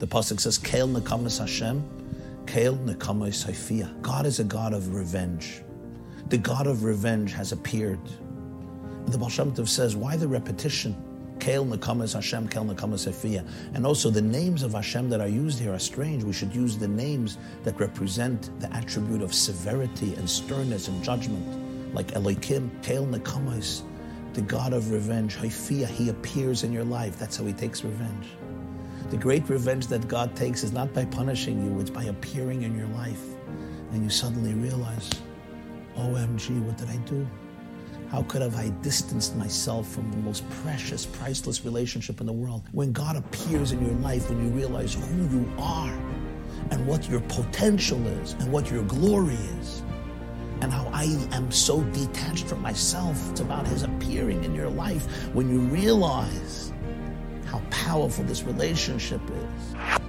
The Pasuk says, Kael nekamas Hashem, Kael nekamas Haifia. God is a God of revenge. The God of revenge has appeared. The Baal Shem Tov says, why the repetition? Kael nekamas Hashem, Kael nekamas Haifia. And also the names of Hashem that are used here are strange. We should use the names that represent the attribute of severity and sternness and judgment, like Elohim, Kael nekamas, the God of revenge, Haifia. He appears in your life. That's how he takes revenge. The great revenge that God takes is not by punishing you, it's by appearing in your life. And you suddenly realize, OMG, what did I do? How could have I distanced myself from the most precious, priceless relationship in the world? When God appears in your life, when you realize who you are and what your potential is and what your glory is, and how I am so detached from myself. It's about His appearing in your life when you realize powerful this relationship is.